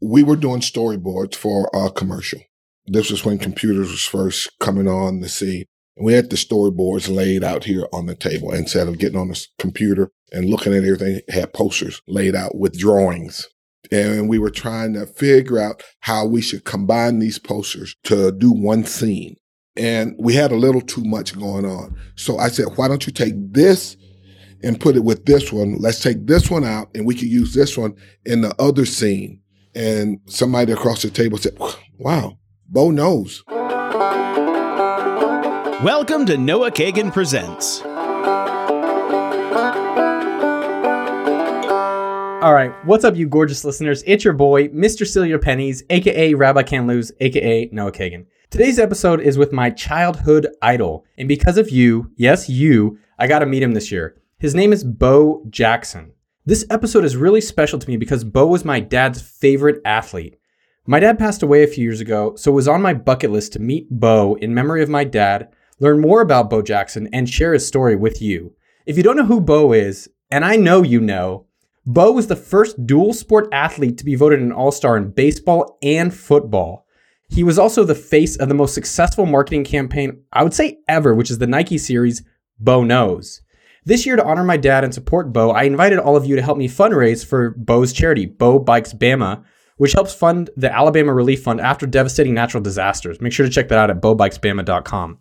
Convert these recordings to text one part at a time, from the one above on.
we were doing storyboards for a commercial. This was when computers was first coming on the scene. And we had the storyboards laid out here on the table instead of getting on the computer and looking at everything, had posters laid out with drawings. And we were trying to figure out how we should combine these posters to do one scene. And we had a little too much going on. So I said, why don't you take this and put it with this one? Let's take this one out and we could use this one in the other scene. And somebody across the table said, wow, Bo knows. Welcome to Noah Kagan Presents. All right, what's up, you gorgeous listeners? It's your boy, Mr. Seal Your Pennies, aka Rabbi Can't Lose, aka Noah Kagan. Today's episode is with my childhood idol, and because of you, yes, you, I got to meet him this year. His name is Bo Jackson. This episode is really special to me because Bo was my dad's favorite athlete. My dad passed away a few years ago, so it was on my bucket list to meet Bo in memory of my dad learn more about Bo Jackson, and share his story with you. If you don't know who Bo is, and I know you know, Bo was the first dual sport athlete to be voted an all star in baseball and football. He was also the face of the most successful marketing campaign, I would say ever, which is the Nike series Bo Knows. This year, to honor my dad and support Bo, I invited all of you to help me fundraise for Bo's charity, Bo Bikes Bama, which helps fund the Alabama Relief Fund after devastating natural disasters. Make sure to check that out at bobikesbama.com.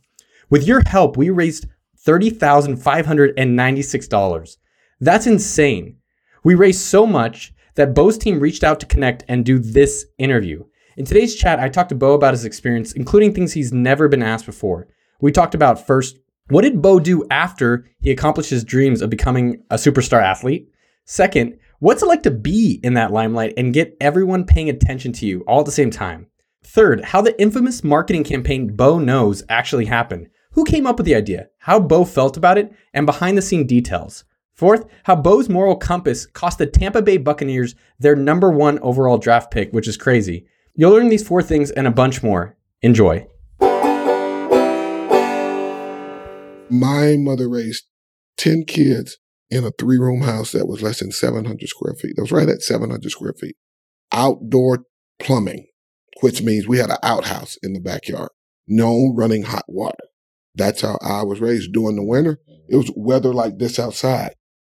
With your help, we raised $30,596. That's insane. We raised so much that Bo's team reached out to connect and do this interview. In today's chat, I talked to Bo about his experience, including things he's never been asked before. We talked about first, what did Bo do after he accomplished his dreams of becoming a superstar athlete? Second, what's it like to be in that limelight and get everyone paying attention to you all at the same time? Third, how the infamous marketing campaign Bo Knows actually happened. Who came up with the idea? How Bo felt about it? And behind the scene details. Fourth, how Bo's moral compass cost the Tampa Bay Buccaneers their number one overall draft pick, which is crazy. You'll learn these four things and a bunch more. Enjoy. My mother raised 10 kids in a three room house that was less than 700 square feet. That was right at 700 square feet. Outdoor plumbing, which means we had an outhouse in the backyard. No running hot water. That's how I was raised during the winter. It was weather like this outside.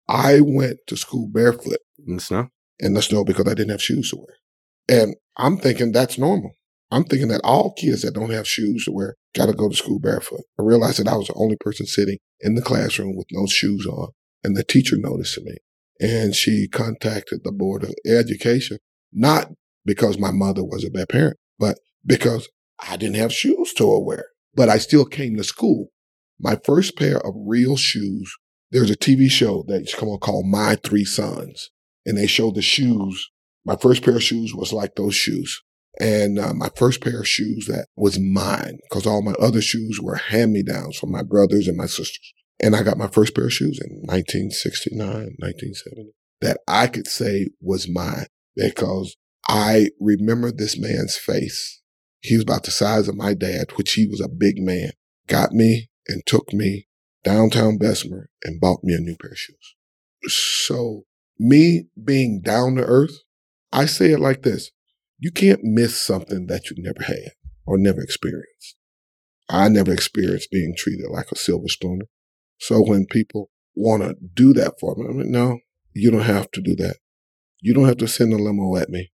I went to school barefoot in the snow. In the snow because I didn't have shoes to wear. And I'm thinking that's normal. I'm thinking that all kids that don't have shoes to wear got to go to school barefoot. I realized that I was the only person sitting in the classroom with no shoes on. And the teacher noticed me and she contacted the board of education, not because my mother was a bad parent, but because I didn't have shoes to wear but I still came to school. My first pair of real shoes, there's a TV show that's come on called My Three Sons, and they show the shoes. My first pair of shoes was like those shoes. And uh, my first pair of shoes that was mine because all my other shoes were hand me downs from my brothers and my sisters. And I got my first pair of shoes in 1969, 1970 that I could say was mine because I remember this man's face he was about the size of my dad, which he was a big man, got me and took me downtown Bessemer and bought me a new pair of shoes. So me being down to earth, I say it like this. You can't miss something that you never had or never experienced. I never experienced being treated like a silver spooner. So when people want to do that for me, I'm like, no, you don't have to do that. You don't have to send a limo at me.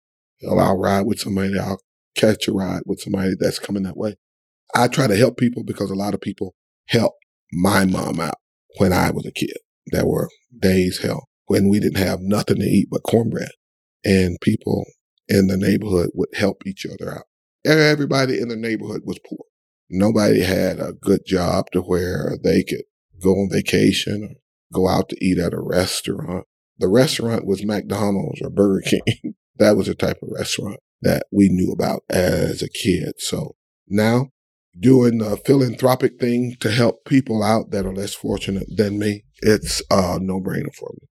I'll ride with somebody. I'll catch a ride with somebody that's coming that way. I try to help people because a lot of people helped my mom out when I was a kid. There were days, hell, when we didn't have nothing to eat but cornbread and people in the neighborhood would help each other out. Everybody in the neighborhood was poor. Nobody had a good job to where they could go on vacation or go out to eat at a restaurant. The restaurant was McDonald's or Burger King. that was the type of restaurant that we knew about as a kid. So now doing a philanthropic thing to help people out that are less fortunate than me, it's a no brainer for me.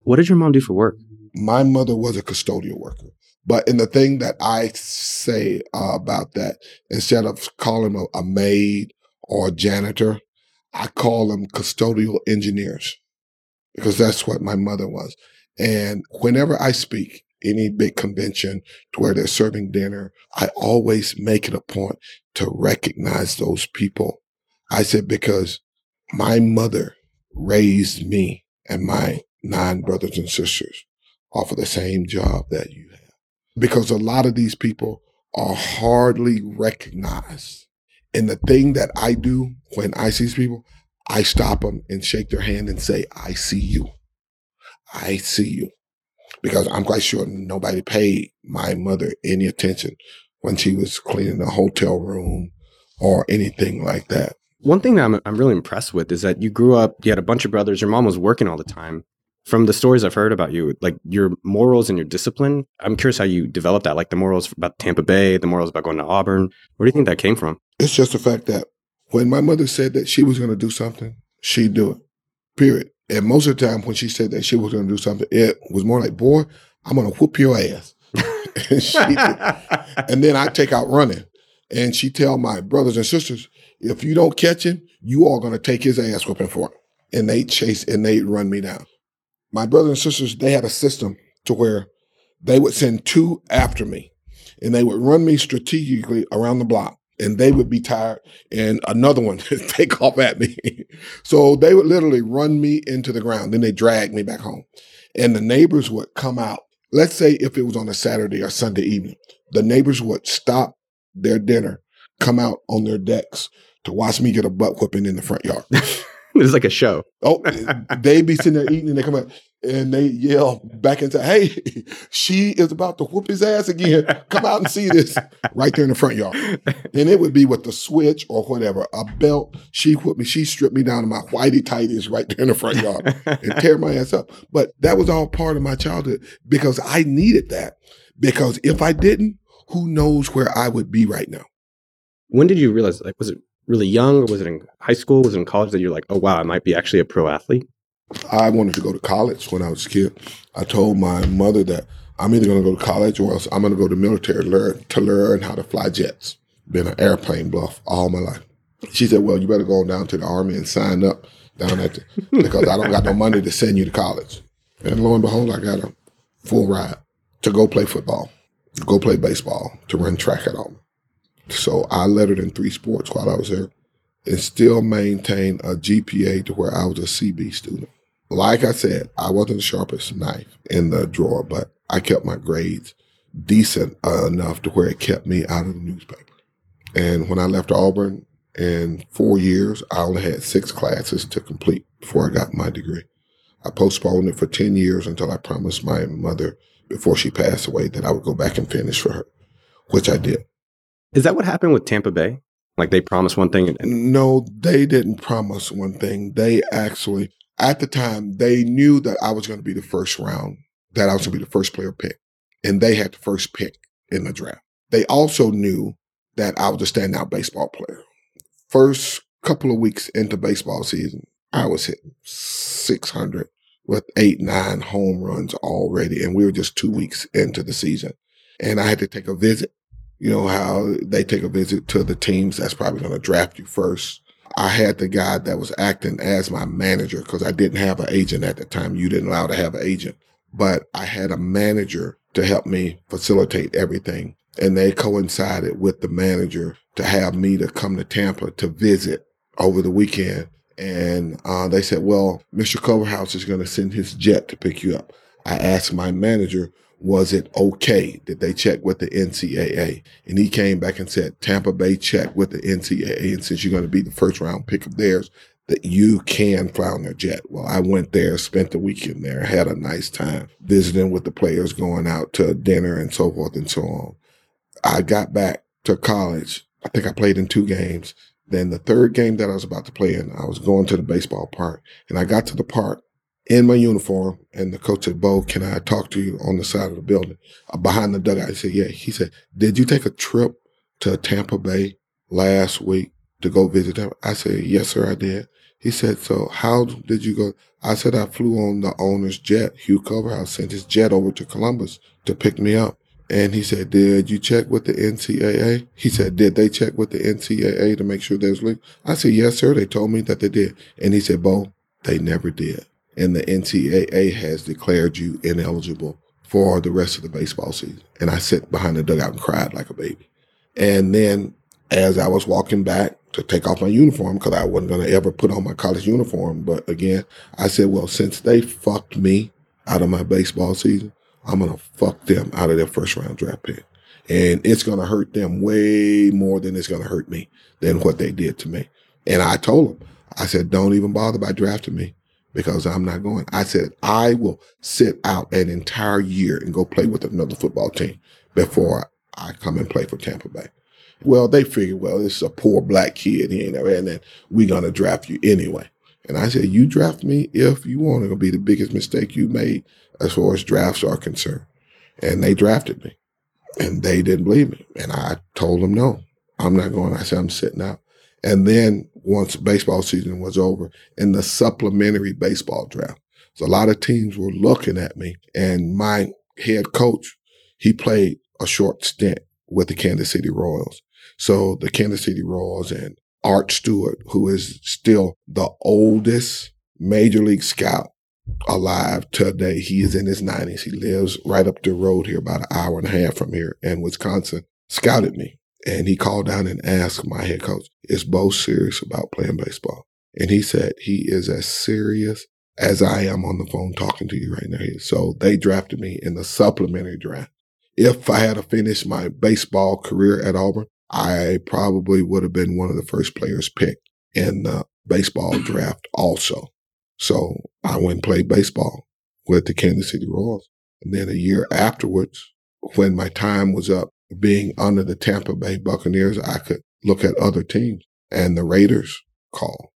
What did your mom do for work? My mother was a custodial worker. But in the thing that I say uh, about that, instead of calling them a, a maid or a janitor, I call them custodial engineers because that's what my mother was. And whenever I speak, any big convention to where they're serving dinner, I always make it a point to recognize those people. I said, because my mother raised me and my nine brothers and sisters off of the same job that you. Because a lot of these people are hardly recognized. And the thing that I do when I see these people, I stop them and shake their hand and say, I see you. I see you. Because I'm quite sure nobody paid my mother any attention when she was cleaning the hotel room or anything like that. One thing that I'm, I'm really impressed with is that you grew up, you had a bunch of brothers, your mom was working all the time. From the stories I've heard about you, like your morals and your discipline, I'm curious how you developed that, like the morals about Tampa Bay, the morals about going to Auburn. Where do you think that came from? It's just the fact that when my mother said that she was going to do something, she'd do it, period. And most of the time when she said that she was going to do something, it was more like, boy, I'm going to whoop your ass. and, she, and then I take out running. And she tell my brothers and sisters, if you don't catch him, you are going to take his ass whooping for it. And they chase and they run me down. My brothers and sisters, they had a system to where they would send two after me and they would run me strategically around the block and they would be tired and another one take off at me. so they would literally run me into the ground. Then they drag me back home and the neighbors would come out. Let's say if it was on a Saturday or Sunday evening, the neighbors would stop their dinner, come out on their decks to watch me get a butt whooping in the front yard. it's like a show. Oh, they be sitting there eating and they come out and they yell back into, hey, she is about to whoop his ass again. Come out and see this right there in the front yard. And it would be with the switch or whatever, a belt. She whooped me. She stripped me down to my whitey tighties right there in the front yard and tear my ass up. But that was all part of my childhood because I needed that. Because if I didn't, who knows where I would be right now. When did you realize, like, was it really young or was it in high school? Was it in college that you're like, oh, wow, I might be actually a pro athlete? I wanted to go to college when I was a kid. I told my mother that I'm either going to go to college or else I'm going to go to military learn, to learn how to fly jets. Been an airplane buff all my life. She said, well, you better go on down to the army and sign up down at the, because I don't got no money to send you to college. And lo and behold, I got a full ride to go play football, to go play baseball, to run track at Auburn. So I lettered in three sports while I was there and still maintained a GPA to where I was a CB student. Like I said, I wasn't the sharpest knife in the drawer, but I kept my grades decent enough to where it kept me out of the newspaper. And when I left Auburn in four years, I only had six classes to complete before I got my degree. I postponed it for 10 years until I promised my mother before she passed away that I would go back and finish for her, which I did. Is that what happened with Tampa Bay? Like they promised one thing and No, they didn't promise one thing. They actually, at the time, they knew that I was going to be the first round, that I was going to be the first player pick, and they had the first pick in the draft. They also knew that I was a standout baseball player. First couple of weeks into baseball season, I was hitting 600 with eight, nine home runs already, and we were just two weeks into the season. And I had to take a visit you know, how they take a visit to the teams that's probably going to draft you first. I had the guy that was acting as my manager because I didn't have an agent at the time. You didn't allow to have an agent, but I had a manager to help me facilitate everything. And they coincided with the manager to have me to come to Tampa to visit over the weekend. And uh, they said, well, Mr. Culverhouse is going to send his jet to pick you up. I asked my manager, was it okay? Did they check with the NCAA? And he came back and said, Tampa Bay checked with the NCAA. And since you're going to be the first round pick of theirs, that you can fly on their jet. Well, I went there, spent the weekend there, had a nice time visiting with the players, going out to dinner and so forth and so on. I got back to college. I think I played in two games. Then the third game that I was about to play in, I was going to the baseball park and I got to the park in my uniform. And the coach said, Bo, can I talk to you on the side of the building uh, behind the dugout? I said, yeah. He said, did you take a trip to Tampa Bay last week to go visit them? I said, yes, sir, I did. He said, so how did you go? I said, I flew on the owner's jet. Hugh Culverhouse sent his jet over to Columbus to pick me up. And he said, did you check with the NCAA? He said, did they check with the NCAA to make sure there's legal? I said, yes, sir. They told me that they did. And he said, Bo, they never did and the NCAA has declared you ineligible for the rest of the baseball season. And I sat behind the dugout and cried like a baby. And then as I was walking back to take off my uniform, because I wasn't going to ever put on my college uniform, but again, I said, well, since they fucked me out of my baseball season, I'm going to fuck them out of their first round draft pick. And it's going to hurt them way more than it's going to hurt me than what they did to me. And I told them, I said, don't even bother by drafting me because I'm not going. I said, I will sit out an entire year and go play with another football team before I come and play for Tampa Bay. Well, they figured, well, this is a poor black kid. He ain't and then we're going to draft you anyway. And I said, you draft me if you want. to be the biggest mistake you made as far as drafts are concerned. And they drafted me and they didn't believe me. And I told them, no, I'm not going. I said, I'm sitting out. And then once baseball season was over in the supplementary baseball draft, so a lot of teams were looking at me and my head coach, he played a short stint with the Kansas City Royals. So the Kansas City Royals and Art Stewart, who is still the oldest major league scout alive today. He is in his 90s. He lives right up the road here, about an hour and a half from here in Wisconsin. Scouted me and he called down and asked my head coach, is Bo serious about playing baseball? And he said, he is as serious as I am on the phone talking to you right now. So they drafted me in the supplementary draft. If I had finished my baseball career at Auburn, I probably would have been one of the first players picked in the baseball draft also. So I went and played baseball with the Kansas City Royals. And then a year afterwards, when my time was up being under the Tampa Bay Buccaneers, I could look at other teams and the Raiders call.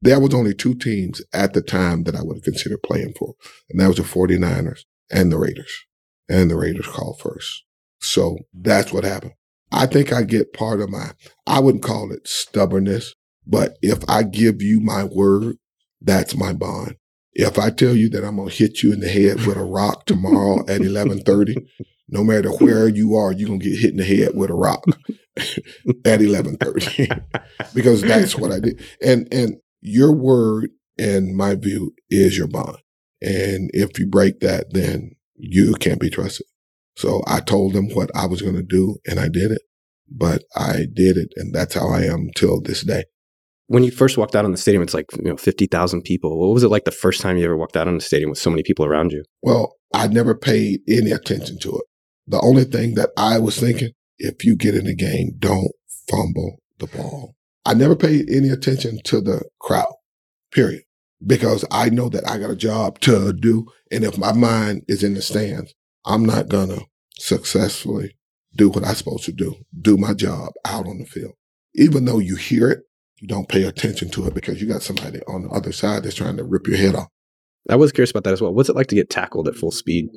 There was only two teams at the time that I would have considered playing for. And that was the 49ers and the Raiders. And the Raiders called first. So that's what happened. I think I get part of my, I wouldn't call it stubbornness, but if I give you my word, that's my bond. If I tell you that I'm going to hit you in the head with a rock tomorrow at 1130, no matter where you are, you're going to get hit in the head with a rock at 1130 because that's what I did. And, and your word in my view is your bond. And if you break that, then you can't be trusted. So I told them what I was going to do and I did it, but I did it. And that's how I am till this day. When you first walked out on the stadium, it's like, you know, 50,000 people. What was it like the first time you ever walked out on the stadium with so many people around you? Well, I never paid any attention to it. The only thing that I was thinking, if you get in the game, don't fumble the ball. I never paid any attention to the crowd, period, because I know that I got a job to do. And if my mind is in the stands, I'm not going to successfully do what I'm supposed to do, do my job out on the field. Even though you hear it, you don't pay attention to it because you got somebody on the other side that's trying to rip your head off. I was curious about that as well. What's it like to get tackled at full speed?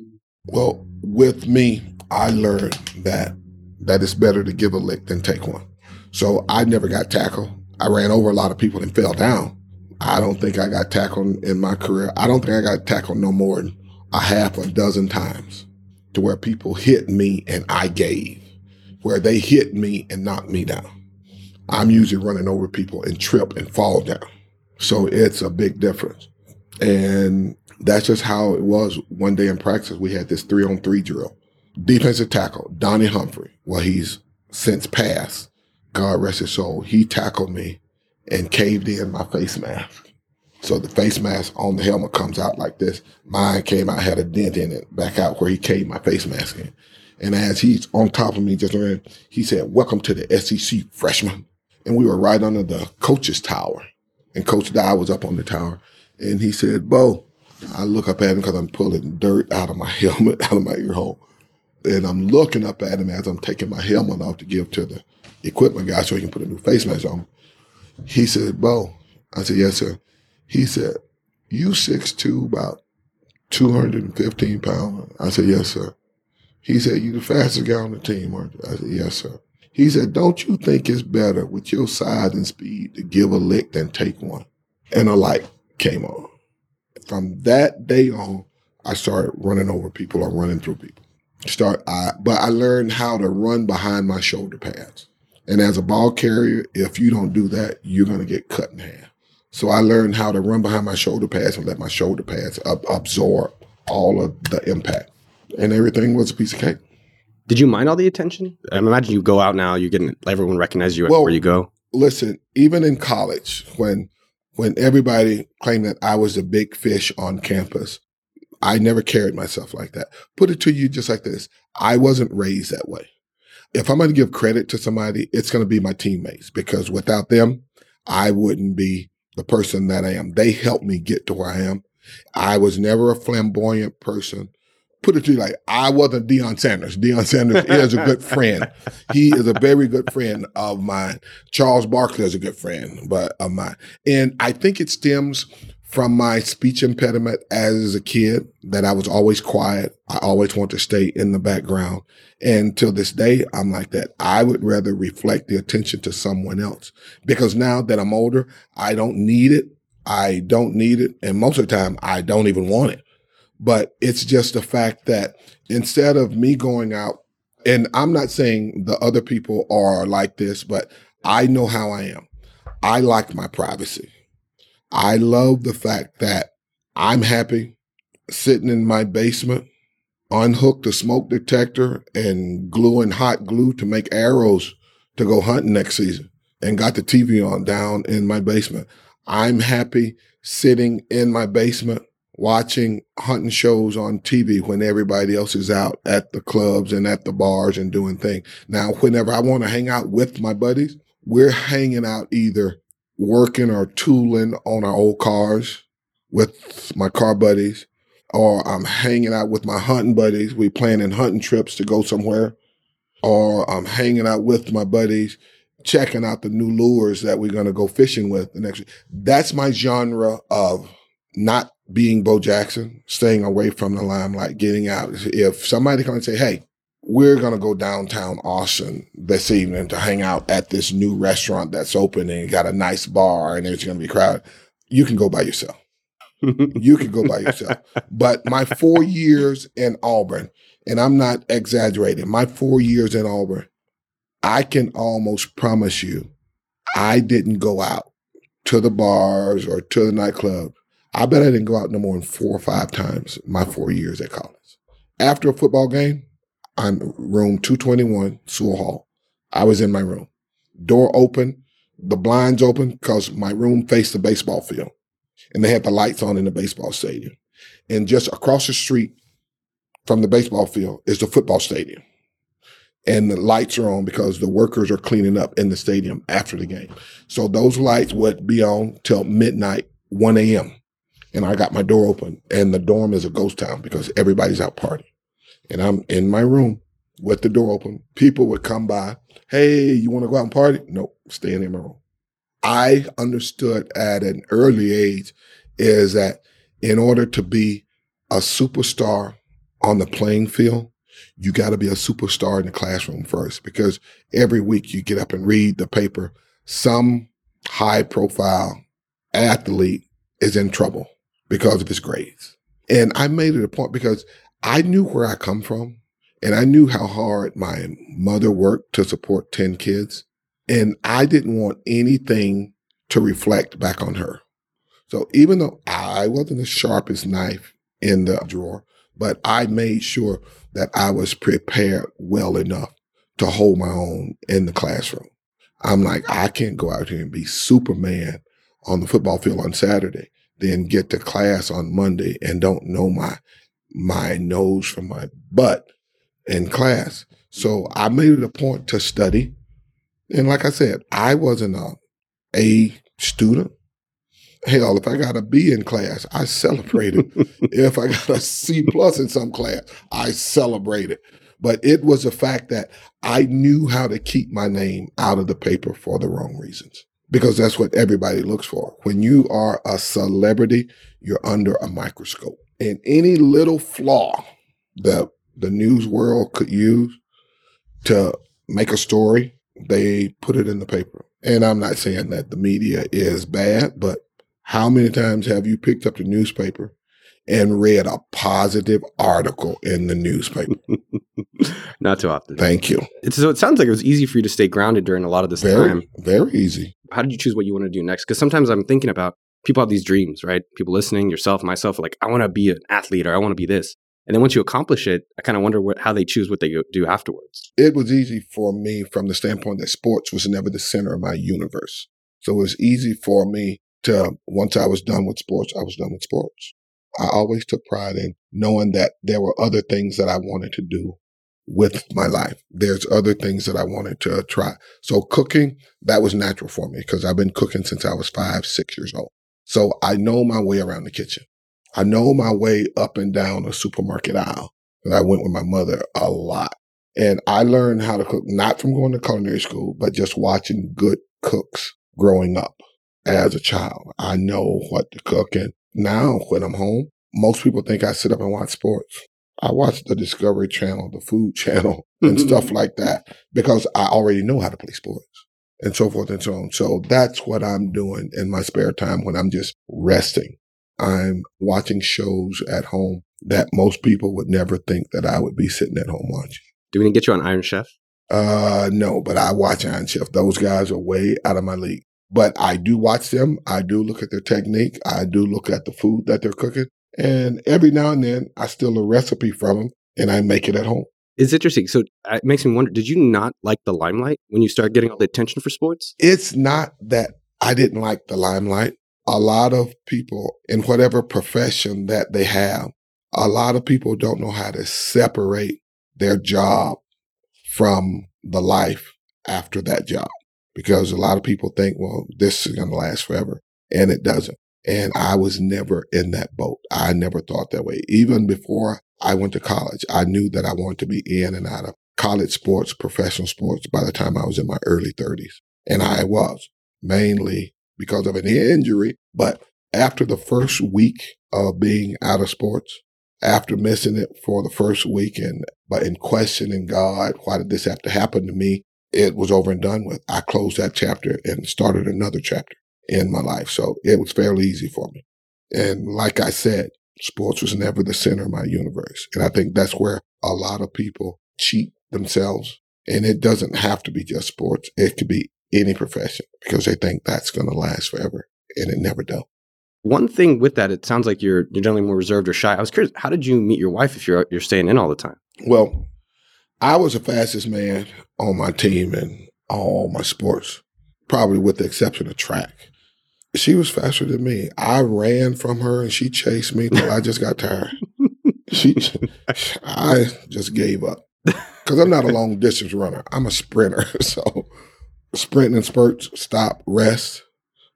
Well, with me, I learned that that it's better to give a lick than take one. So I never got tackled. I ran over a lot of people and fell down. I don't think I got tackled in my career. I don't think I got tackled no more than a half a dozen times to where people hit me and I gave, where they hit me and knocked me down. I'm usually running over people and trip and fall down. So it's a big difference. And that's just how it was one day in practice. We had this three on three drill defensive tackle, Donnie Humphrey. Well, he's since passed. God rest his soul. He tackled me and caved in my face mask. So the face mask on the helmet comes out like this. Mine came out, had a dent in it back out where he caved my face mask in. And as he's on top of me, just ran, he said, welcome to the SEC freshman. And we were right under the coach's tower. And Coach Dye was up on the tower. And he said, Bo, I look up at him because I'm pulling dirt out of my helmet, out of my ear hole. And I'm looking up at him as I'm taking my helmet off to give to the equipment guy so he can put a new face mask on. He said, Bo, I said, yes, sir. He said, you 6'2", about 215 pounds. I said, yes, sir. He said, you the fastest guy on the team, aren't you? I said, yes, sir. He said, don't you think it's better with your size and speed to give a lick than take one? And a light came on. From that day on, I started running over people or running through people start I but I learned how to run behind my shoulder pads. And as a ball carrier, if you don't do that, you're going to get cut in half. So I learned how to run behind my shoulder pads and let my shoulder pads ab- absorb all of the impact. and everything was a piece of cake. Did you mind all the attention? I imagine you go out now, you're getting everyone recognizes you Well- everywhere you go. Listen, even in college, when when everybody claimed that I was a big fish on campus, I never carried myself like that. Put it to you just like this: I wasn't raised that way. If I'm going to give credit to somebody, it's going to be my teammates because without them, I wouldn't be the person that I am. They helped me get to where I am. I was never a flamboyant person. Put it to you like I wasn't Deion Sanders. Deion Sanders is a good friend. He is a very good friend of mine. Charles Barkley is a good friend, but of mine. And I think it stems from my speech impediment as a kid that I was always quiet. I always want to stay in the background. And till this day, I'm like that. I would rather reflect the attention to someone else because now that I'm older, I don't need it. I don't need it. And most of the time, I don't even want it. But it's just the fact that instead of me going out, and I'm not saying the other people are like this, but I know how I am. I like my privacy. I love the fact that I'm happy sitting in my basement, unhooked the smoke detector and gluing hot glue to make arrows to go hunting next season and got the TV on down in my basement. I'm happy sitting in my basement watching hunting shows on TV when everybody else is out at the clubs and at the bars and doing things. Now, whenever I want to hang out with my buddies, we're hanging out either working or tooling on our old cars with my car buddies, or I'm hanging out with my hunting buddies. We planning hunting trips to go somewhere, or I'm hanging out with my buddies, checking out the new lures that we're going to go fishing with the next. That's my genre of not being Bo Jackson, staying away from the limelight, getting out. If somebody come and say, "Hey," we're going to go downtown Austin this evening to hang out at this new restaurant that's open and got a nice bar and it's going to be crowded. You can go by yourself. You can go by yourself. But my four years in Auburn, and I'm not exaggerating, my four years in Auburn, I can almost promise you, I didn't go out to the bars or to the nightclub. I bet I didn't go out no more than four or five times my four years at college. After a football game, I'm room 221, Sewell Hall. I was in my room. Door open, the blinds open because my room faced the baseball field. And they had the lights on in the baseball stadium. And just across the street from the baseball field is the football stadium. And the lights are on because the workers are cleaning up in the stadium after the game. So those lights would be on till midnight, 1 a.m. And I got my door open and the dorm is a ghost town because everybody's out partying and I'm in my room with the door open. People would come by. Hey, you want to go out and party? Nope, staying in my room. I understood at an early age is that in order to be a superstar on the playing field, you got to be a superstar in the classroom first because every week you get up and read the paper. Some high profile athlete is in trouble because of his grades. And I made it a point because I knew where I come from and I knew how hard my mother worked to support 10 kids. And I didn't want anything to reflect back on her. So even though I wasn't the sharpest knife in the drawer, but I made sure that I was prepared well enough to hold my own in the classroom. I'm like, I can't go out here and be Superman on the football field on Saturday, then get to class on Monday and don't know my my nose from my butt in class. So I made it a point to study. And like I said, I wasn't a A student. Hell, if I got a B in class, I celebrated. if I got a C plus in some class, I celebrated. But it was a fact that I knew how to keep my name out of the paper for the wrong reasons. Because that's what everybody looks for. When you are a celebrity, you're under a microscope. And any little flaw that the news world could use to make a story, they put it in the paper. And I'm not saying that the media is bad, but how many times have you picked up the newspaper and read a positive article in the newspaper? Not too often. Thank you. It's, so it sounds like it was easy for you to stay grounded during a lot of this Very, time. very easy. How did you choose what you want to do next? Because sometimes I'm thinking about people have these dreams, right? People listening, yourself, myself, like I want to be an athlete or I want to be this. And then once you accomplish it, I kind of wonder what, how they choose what they do afterwards. It was easy for me from the standpoint that sports was never the center of my universe. So it was easy for me to, once I was done with sports, I was done with sports. I always took pride in knowing that there were other things that I wanted to do with my life. There's other things that I wanted to try. So cooking, that was natural for me because I've been cooking since I was five, six years old. So I know my way around the kitchen. I know my way up and down a supermarket aisle. And I went with my mother a lot. And I learned how to cook, not from going to culinary school, but just watching good cooks growing up as a child. I know what to cook. And now when I'm home, most people think I sit up and watch sports. I watch the Discovery Channel, the Food Channel, and stuff like that because I already know how to play sports and so forth and so on. So that's what I'm doing in my spare time when I'm just resting. I'm watching shows at home that most people would never think that I would be sitting at home watching. Do we need to get you on Iron Chef? Uh, no, but I watch Iron Chef. Those guys are way out of my league. But I do watch them. I do look at their technique. I do look at the food that they're cooking. And every now and then I steal a recipe from them and I make it at home. It's interesting. So uh, it makes me wonder did you not like the limelight when you started getting all the attention for sports? It's not that I didn't like the limelight. A lot of people in whatever profession that they have, a lot of people don't know how to separate their job from the life after that job because a lot of people think, well, this is going to last forever. And it doesn't. And I was never in that boat. I never thought that way. Even before I went to college, I knew that I wanted to be in and out of college sports, professional sports by the time I was in my early 30s. And I was mainly because of an injury. But after the first week of being out of sports, after missing it for the first week and but in questioning God, why did this have to happen to me? It was over and done with. I closed that chapter and started another chapter in my life. So it was fairly easy for me. And like I said, sports was never the center of my universe. And I think that's where a lot of people cheat themselves. And it doesn't have to be just sports. It could be any profession because they think that's going to last forever and it never does. One thing with that, it sounds like you're you're generally more reserved or shy. I was curious, how did you meet your wife if you're you're staying in all the time? Well, I was the fastest man on my team in all my sports, probably with the exception of track. She was faster than me. I ran from her and she chased me till I just got tired. she, I just gave up because I'm not a long distance runner. I'm a sprinter. So sprint and spurts, stop, rest.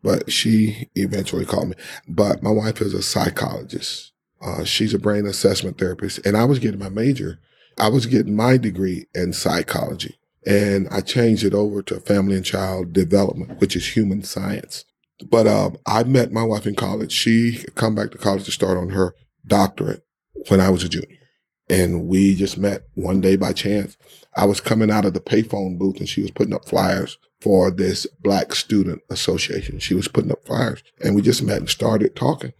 But she eventually called me. But my wife is a psychologist. Uh, she's a brain assessment therapist. And I was getting my major. I was getting my degree in psychology. And I changed it over to family and child development, which is human science. But um, I met my wife in college. She come back to college to start on her doctorate when I was a junior. And we just met one day by chance. I was coming out of the payphone booth and she was putting up flyers for this Black Student Association. She was putting up flyers and we just met and started talking.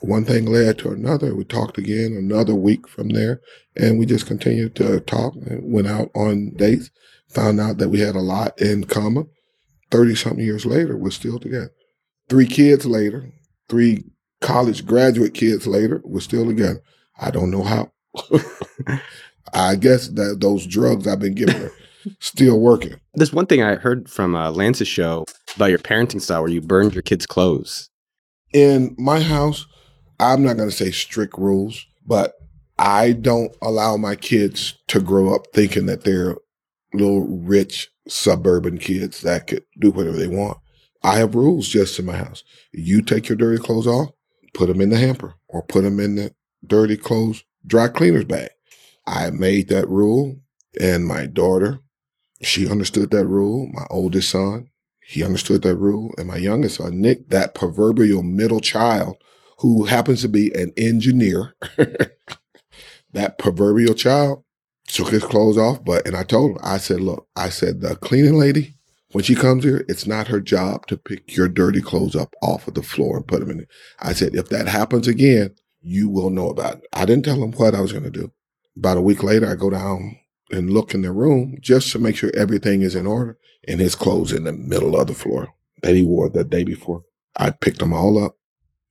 One thing led to another. We talked again another week from there and we just continued to talk and went out on dates, found out that we had a lot in common. 30 something years later, we're still together. Three kids later, three college graduate kids later, we're still together. I don't know how. I guess that those drugs I've been giving her still working. There's one thing I heard from uh, Lance's show about your parenting style where you burned your kids' clothes. In my house, I'm not going to say strict rules, but I don't allow my kids to grow up thinking that they're little rich suburban kids that could do whatever they want. I have rules just in my house. You take your dirty clothes off, put them in the hamper or put them in the dirty clothes dry cleaner's bag. I made that rule and my daughter, she understood that rule. My oldest son, he understood that rule. And my youngest son, Nick, that proverbial middle child who happens to be an engineer, that proverbial child took his clothes off. But, and I told him, I said, look, I said, the cleaning lady, when she comes here, it's not her job to pick your dirty clothes up off of the floor and put them in it. I said, if that happens again, you will know about it. I didn't tell him what I was going to do. About a week later, I go down and look in the room just to make sure everything is in order and his clothes in the middle of the floor that he wore the day before. I picked them all up,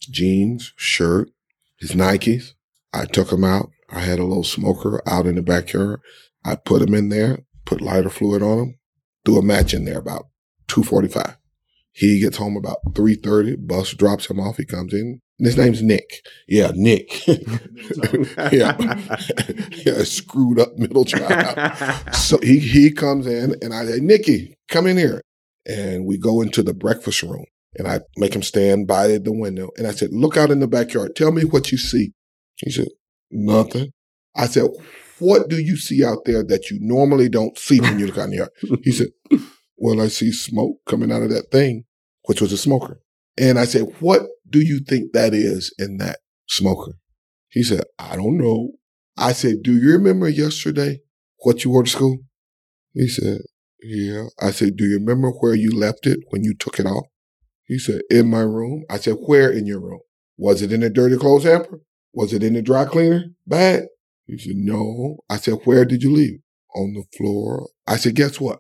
jeans, shirt, his Nikes. I took them out. I had a little smoker out in the backyard. I put him in there, put lighter fluid on him, threw a match in there about 245. He gets home about 3.30, bus drops him off. He comes in. And his name's Nick. Yeah, Nick. yeah. yeah, screwed up middle child. So he, he comes in and I say, Nicky, come in here. And we go into the breakfast room and I make him stand by the window. And I said, look out in the backyard. Tell me what you see. He said, nothing. I said, what do you see out there that you normally don't see when you look out in the yard? He said, well, I see smoke coming out of that thing, which was a smoker. And I said, what do you think that is in that smoker? He said, I don't know. I said, do you remember yesterday what you wore to school? He said, yeah. I said, do you remember where you left it when you took it off? He said, in my room. I said, where in your room? Was it in the dirty clothes hamper? Was it in the dry cleaner bag? He said, no. I said, where did you leave? On the floor. I said, guess what?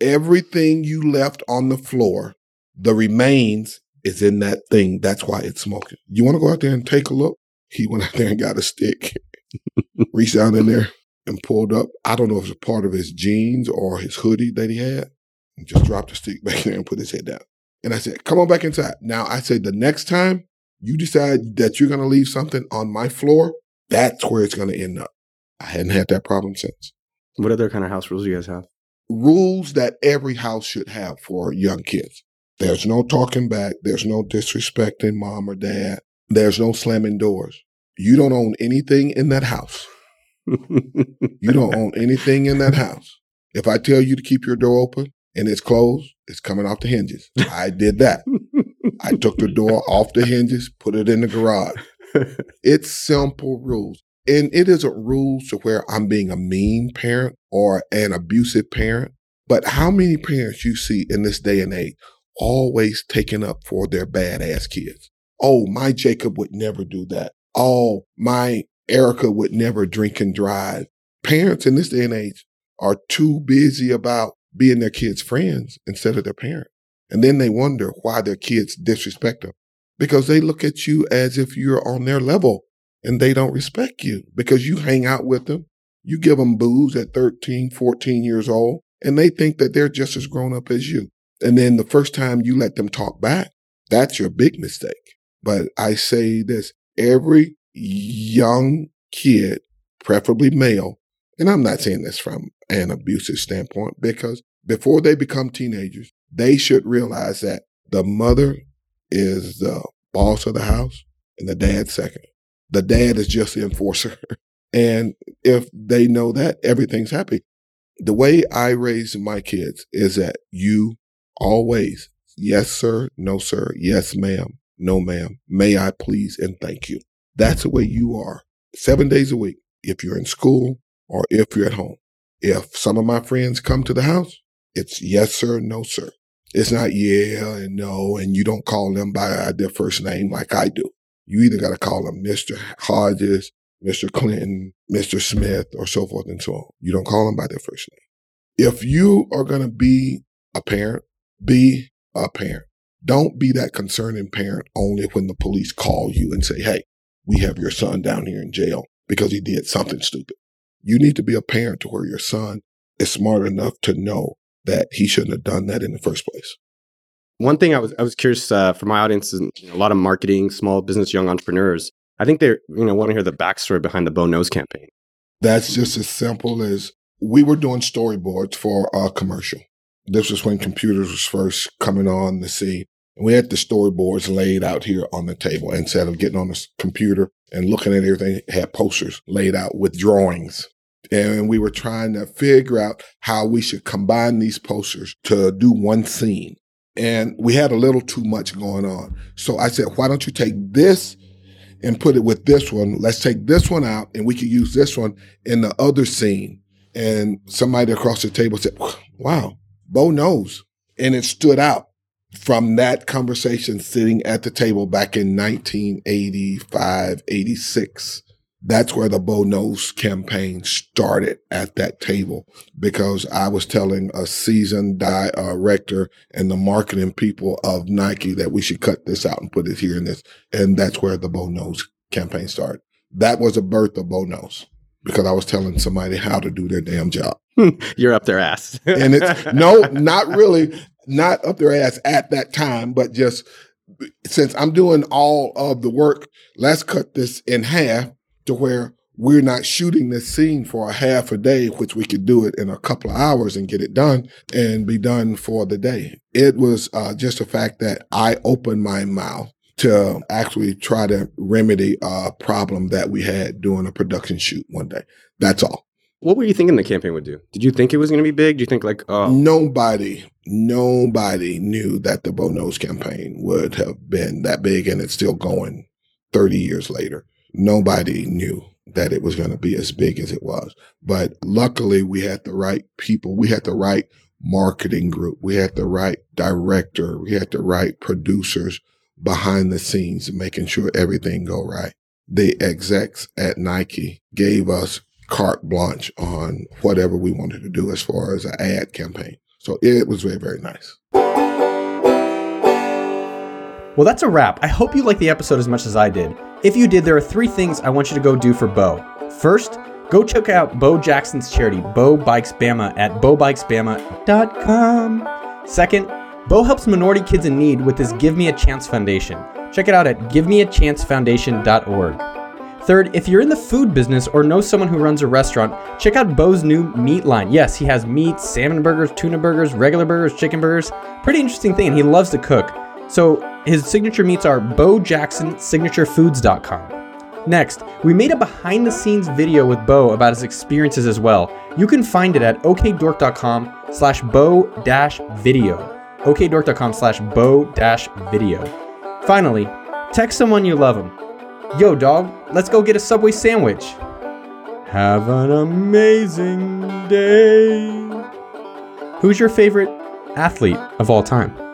Everything you left on the floor, the remains is in that thing. That's why it's smoking. You want to go out there and take a look? He went out there and got a stick, reached out in there and pulled up. I don't know if it's part of his jeans or his hoodie that he had, and just dropped the stick back there and put his head down. And I said, come on back inside. Now I said, the next time you decide that you're going to leave something on my floor, that's where it's going to end up. I hadn't had that problem since. What other kind of house rules do you guys have? Rules that every house should have for young kids. There's no talking back. There's no disrespecting mom or dad. There's no slamming doors. You don't own anything in that house. you don't own anything in that house. If I tell you to keep your door open and it's closed, it's coming off the hinges. I did that. I took the door off the hinges, put it in the garage. It's simple rules. And it isn't rules to where I'm being a mean parent or an abusive parent. But how many parents you see in this day and age always taking up for their badass kids? Oh, my Jacob would never do that. Oh, my Erica would never drink and drive. Parents in this day and age are too busy about being their kids' friends instead of their parent. And then they wonder why their kids disrespect them because they look at you as if you're on their level and they don't respect you because you hang out with them. You give them booze at 13, 14 years old and they think that they're just as grown up as you. And then the first time you let them talk back, that's your big mistake. But I say this, every young kid, preferably male, and I'm not saying this from an abusive standpoint because before they become teenagers, they should realize that the mother is the boss of the house and the dad second. The dad is just the enforcer. and if they know that, everything's happy. The way I raise my kids is that you always, yes, sir, no, sir, yes, ma'am, no, ma'am, may I please, and thank you. That's the way you are seven days a week. If you're in school or if you're at home. If some of my friends come to the house, it's yes, sir, no, sir. It's not yeah and no, and you don't call them by their first name like I do. You either got to call them Mr. Hodges, Mr. Clinton, Mr. Smith, or so forth and so on. You don't call them by their first name. If you are going to be a parent, be a parent. Don't be that concerning parent only when the police call you and say, Hey, we have your son down here in jail because he did something stupid. You need to be a parent to where your son is smart enough to know that he shouldn't have done that in the first place. One thing I was I was curious uh, for my audience is you know, a lot of marketing, small business, young entrepreneurs. I think they you know want to hear the backstory behind the Bo Knows campaign. That's just as simple as we were doing storyboards for a commercial. This was when computers was first coming on the scene. And we had the storyboards laid out here on the table instead of getting on the computer and looking at everything, had posters laid out with drawings. And we were trying to figure out how we should combine these posters to do one scene. And we had a little too much going on. So I said, why don't you take this and put it with this one? Let's take this one out and we could use this one in the other scene. And somebody across the table said, wow, Bo knows. And it stood out from that conversation sitting at the table back in 1985, 86. That's where the Bo Knows campaign started at that table because I was telling a seasoned director and the marketing people of Nike that we should cut this out and put it here in this. And that's where the Bo Knows campaign started. that was a birth of Bo Knows because I was telling somebody how to do their damn job. You're up their ass. And it's no, not really, not up their ass at that time, but just since I'm doing all of the work, let's cut this in half to where we're not shooting this scene for a half a day, which we could do it in a couple of hours and get it done and be done for the day. It was uh, just the fact that I opened my mouth to actually try to remedy a problem that we had doing a production shoot one day. That's all. What were you thinking the campaign would do? Did you think it was going to be big? Do you think like, oh, Nobody, nobody knew that the Bo Knows campaign would have been that big and it's still going 30 years later. Nobody knew that it was going to be as big as it was. But luckily we had the right people. We had the right marketing group. We had the right director. We had the right producers behind the scenes making sure everything go right. The execs at Nike gave us carte blanche on whatever we wanted to do as far as an ad campaign. So it was very, very nice. Well, that's a wrap. I hope you liked the episode as much as I did. If you did, there are three things I want you to go do for Bo. First, go check out Bo Jackson's charity, Bo Bikes Bama, at bobikesbama.com. Second, Bo helps minority kids in need with his Give Me a Chance Foundation. Check it out at givemeachancefoundation.org. Third, if you're in the food business or know someone who runs a restaurant, check out Bo's new meat line. Yes, he has meat, salmon burgers, tuna burgers, regular burgers, chicken burgers. Pretty interesting thing, and he loves to cook. So his signature meats are bojacksonsignatureFoods.com. Next, we made a behind the scenes video with Bo about his experiences as well. You can find it at okdork.com slash bo dash video. okdork.com slash bo dash video. Finally, text someone you love them. Yo, dog, let's go get a Subway sandwich. Have an amazing day. Who's your favorite athlete of all time?